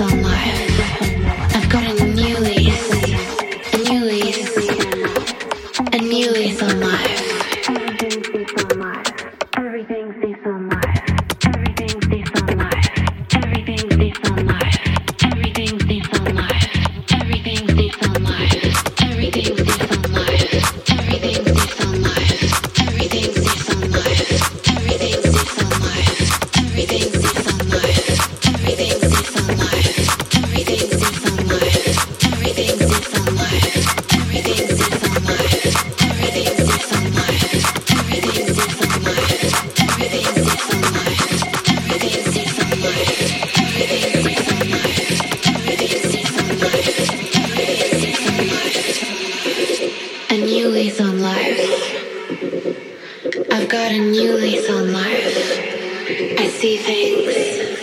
on life. I've got a new lease on life. I see things